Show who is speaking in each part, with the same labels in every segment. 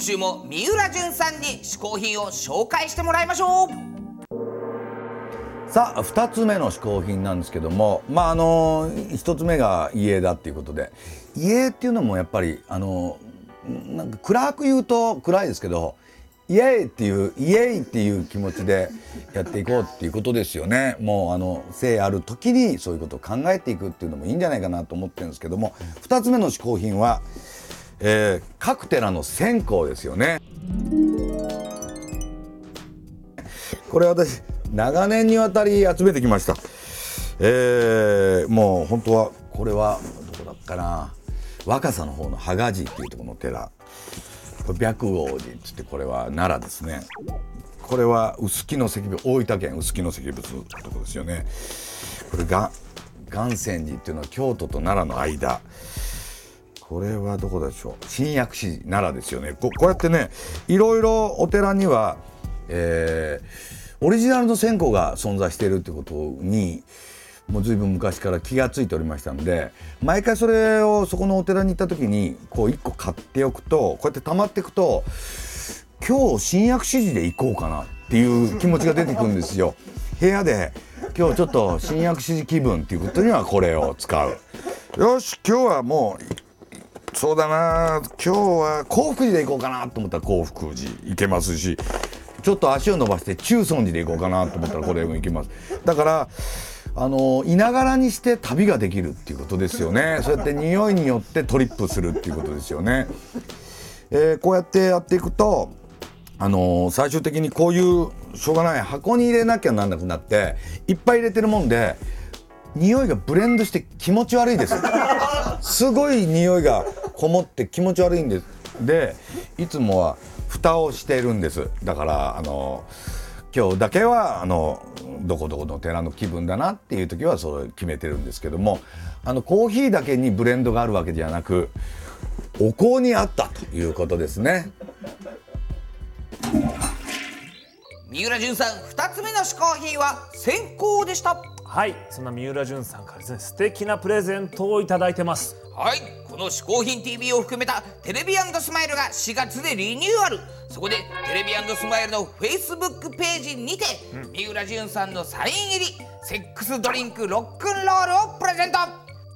Speaker 1: 今週も三浦淳さんに嗜好品を紹介してもらいましょう。
Speaker 2: さあ2つ目の嗜好品なんですけどもまああの1つ目が家だっていうことで。家っていうのもやっぱりあのなんか暗く言うと暗いですけどイエーイっていうイエーイっていう気持ちでやっていこうっていうことですよね。もうあの生ある時にそういうことを考えていくっていうのもいいんじゃないかなと思ってるんですけども2つ目の嗜好品は、えー、各寺の線香ですよね。これ私長年にわたり集めてきました。えー、もう本当はこれはどこだっかな。若狭の方の羽賀寺っていうところの寺。これ白王寺っつってこれは奈良ですね。これは臼杵の石仏大分県臼杵の石仏ってとこですよね。これが岩泉寺っていうのは京都と奈良の間。これはどこでしょう？新薬師奈良ですよねここうやってねいろいろお寺には、えー、オリジナルの線香が存在しているってことにもう随分昔から気が付いておりましたので毎回それをそこのお寺に行った時にこう1個買っておくとこうやって溜まっていくと今日新薬師寺で行こうかなっていう気持ちが出てくるんですよ。部屋で今日ちょっと新薬師寺気分っていうことにはこれを使う。よし今日はもうそうだな今日は幸福寺で行こうかなと思ったら幸福寺行けますしちょっと足を伸ばして中尊寺で行こうかなと思ったらこれも行けます。だからあのいながらにして旅ができるっていうことですよねそうやって匂いによってトリップするっていうことですよね。えー、こうやってやっていくとあのー、最終的にこういうしょうがない箱に入れなきゃなんなくなっていっぱい入れてるもんで匂いがブレンドして気持ち悪いですすごい匂いがこもって気持ち悪いんですでいつもは蓋をしているんです。だからあのー今日だけはあのどこどこの寺の気分だなっていう時はそれ決めてるんですけどもあのコーヒーだけにブレンドがあるわけじゃなくお香にあったということですね。
Speaker 1: 三浦淳さん2つ目の嗜好品は線香でした。
Speaker 3: はいそんな三浦淳さんからですね素敵なプレゼントをいただいてます。
Speaker 1: はい。この嗜好品 TV を含めたテレビスマイルが4月でリニューアル。そこでテレビスマイルの Facebook ページにて、うん、三浦淳さんのサイン入りセックスドリンクロックンロールをプレゼント。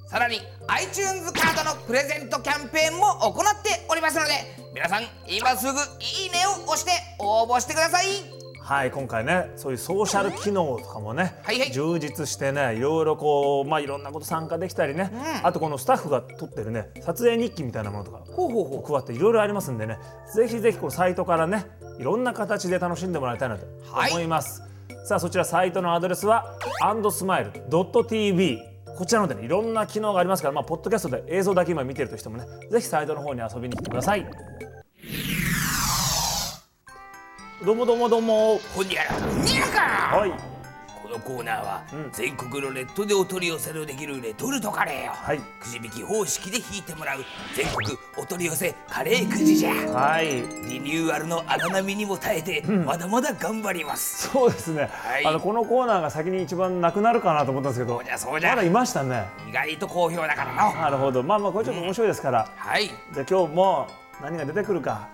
Speaker 1: さらに iTunes カードのプレゼントキャンペーンも行っておりますので皆さん今すぐいいねを押して応募してください
Speaker 3: はい今回ねそういうソーシャル機能とかもね、はいはい、充実してねいろいろこうまあいろんなこと参加できたりね、うん、あとこのスタッフが撮ってるね撮影日記みたいなものとかほうほうほう。加わっていろいろありますんでね。ぜひぜひこのサイトからねいろんな形で楽しんでもらいたいなと思います、はい、さあそちらサイトのアドレスは andsmile.tv こちらので、ね、いろんな機能がありますから、まあ、ポッドキャストで映像だけ今見てるとしてもねぜひサイトの方に遊びに来てください。どうもどうもどうも
Speaker 1: ほにゃらかにゃら。かはい。このコーナーは、うん、全国のネットでお取り寄せのできるレトルトカレーを、はい、くじ引き方式で引いてもらう全国お取り寄せカレーくじじゃ。はい。リニューアルの荒波にも耐えて、うん、まだまだ頑張ります。
Speaker 3: そうですね、はい、あのこのコーナーが先に一番なくなるかなと思ったんですけど
Speaker 1: そうじゃそうじゃ。
Speaker 3: まだいましたね。
Speaker 1: 意外と好評だからな
Speaker 3: なるほど。まあまあこれちょっと面白いですから、うん、はいじゃあ今日も何が出てくるか。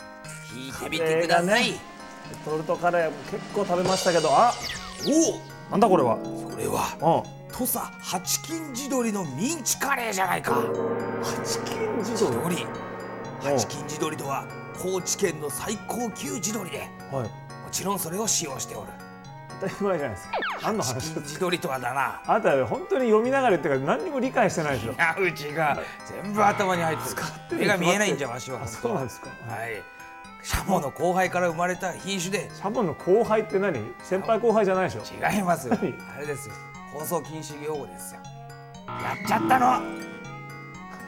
Speaker 1: 引いてみてください、
Speaker 3: トルトカレー結構食べましたけど。あおおなんだこれは？
Speaker 1: それは土佐八金地鶏のミンチカレーじゃないか。
Speaker 3: 八金地鶏？
Speaker 1: 八金地鶏。とは高知県の最高級地鶏で、はい、もちろんそれを使用しておる。
Speaker 3: 当たり前じゃないですか。何の話？
Speaker 1: 地鶏とはだな。
Speaker 3: あなた本当に読みながら言ってから何にも理解してないでしょ。い
Speaker 1: やうちが全部頭に入ってる。目が見えないんじゃわしは
Speaker 3: そうなんですか。
Speaker 1: はいシャモの後輩から生まれた品種で。
Speaker 3: シャモの後輩って何？先輩後輩じゃないでしょ。
Speaker 1: 違いますよ。あれですよ。放送禁止用語ですよ。やっちゃったの。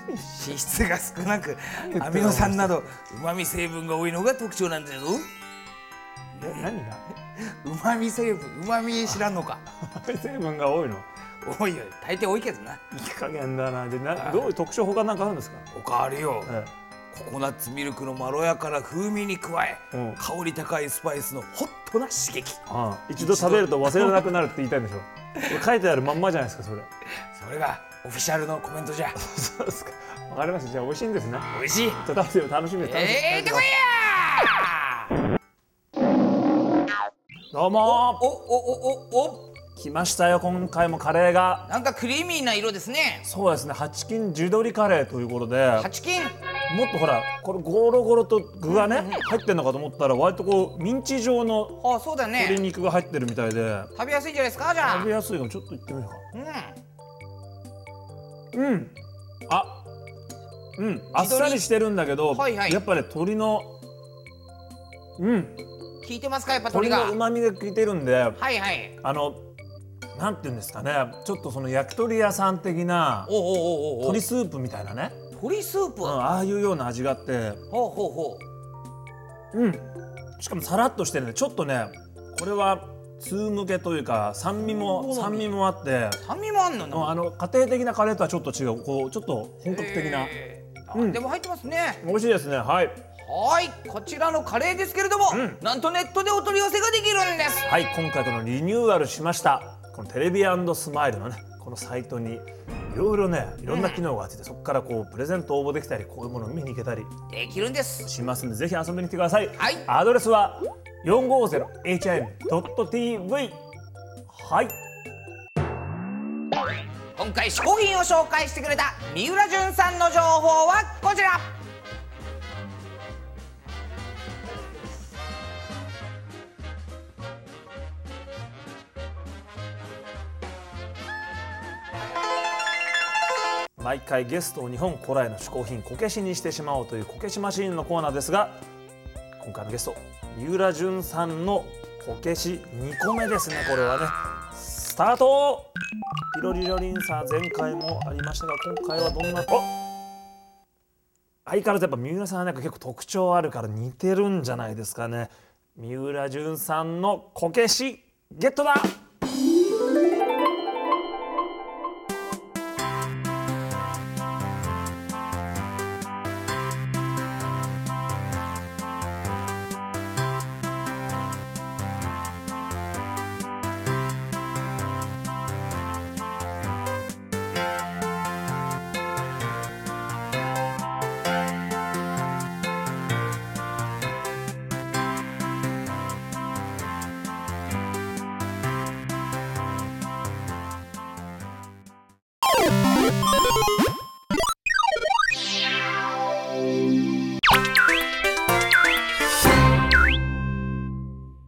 Speaker 1: 脂質が少なくアミノ酸などうまみ成分が多いのが特徴なんだよ
Speaker 3: 何が？
Speaker 1: うまみ成分うまみ知らんのか。
Speaker 3: うまみ成分が多いの？
Speaker 1: 多いよ。大抵多いけどな。い
Speaker 3: い加減だな。でなどういう特徴他なんかあるんですか？
Speaker 1: 他あるよ、ええココナッツミルクのまろやかな風味に加え、うん、香り高いスパイスのホットな刺激、
Speaker 3: うん、一度食べると忘れなくなるって言いたいんでしょ。書いてあるまんまじゃないですかそれ。
Speaker 1: それがオフィシャルのコメントじゃ。
Speaker 3: そうですか。わかりました。じゃあ美味しいんですね。
Speaker 1: 美味しい。
Speaker 3: 食べて楽しみです。
Speaker 1: えー、てこいや
Speaker 3: どうも
Speaker 1: おおおおお。
Speaker 3: 来ましたよ今回もカレーが。
Speaker 1: なんかクリーミーな色ですね。
Speaker 3: そうですね。ハチキン地鶏カレーということで。
Speaker 1: ハチキン
Speaker 3: もっとほらこれゴロゴロと具がね、入ってんのかと思ったら割とこうミンチ状の
Speaker 1: あそうだ
Speaker 3: 鶏
Speaker 1: ね
Speaker 3: 肉が入ってるみたいで。
Speaker 1: 食べやすいんじゃないですか？じゃあ。
Speaker 3: 食べやすいかも。ちょっといってみようか。
Speaker 1: うん。
Speaker 3: うん。あ。うん。あっさりしてるんだけど、
Speaker 1: はいはい。
Speaker 3: やっぱり鶏のうん。
Speaker 1: 聞いてますか？やっぱ鳥が。
Speaker 3: 鶏の旨味が効いてるんで
Speaker 1: はいはい。
Speaker 3: あのなんていうんですかね。ちょっとその焼き鳥屋さん的な
Speaker 1: おおおおお
Speaker 3: 鶏スープみたいなね、
Speaker 1: 鶏スープ、
Speaker 3: うん、ああいうような味があって。
Speaker 1: ほうほうほう。
Speaker 3: うん。しかもさらっとしてるね。ちょっとねこれは通向けというか酸味も酸味もあって。
Speaker 1: 酸味もあんの
Speaker 3: うんあの家庭的なカレーとはちょっと違う。こうちょっと本格的な、うん。
Speaker 1: でも入ってますね。
Speaker 3: 美味しいですね。はい。
Speaker 1: はい。こちらのカレーですけれども、なんとネットでお取り寄せができるんです。
Speaker 3: はい。今回このリニューアルしました。このテレビスマイルのねこのサイトにいろいろねいろんな機能があってて、そこからこうプレゼント応募できたりこういうものを見に行けたり
Speaker 1: できるんです。
Speaker 3: しますんでぜひ遊びに来てください、
Speaker 1: はい。
Speaker 3: アドレスは 450him.tv はい。
Speaker 1: 今回試行品を紹介してくれた三浦淳さんの情報はこちら
Speaker 3: 毎回ゲストを日本古来の嗜好品こけしにしてしまおうというこけしマシーンのコーナーですが今回のゲスト三浦淳さんのこけし2個目ですね。これはねスタート。ピロリロリンさ前回もありましたが今回はどんなお相変わらずやっぱ三浦さんはなんか結構特徴あるから似てるんじゃないですかね。三浦淳さんのこけしゲットだ。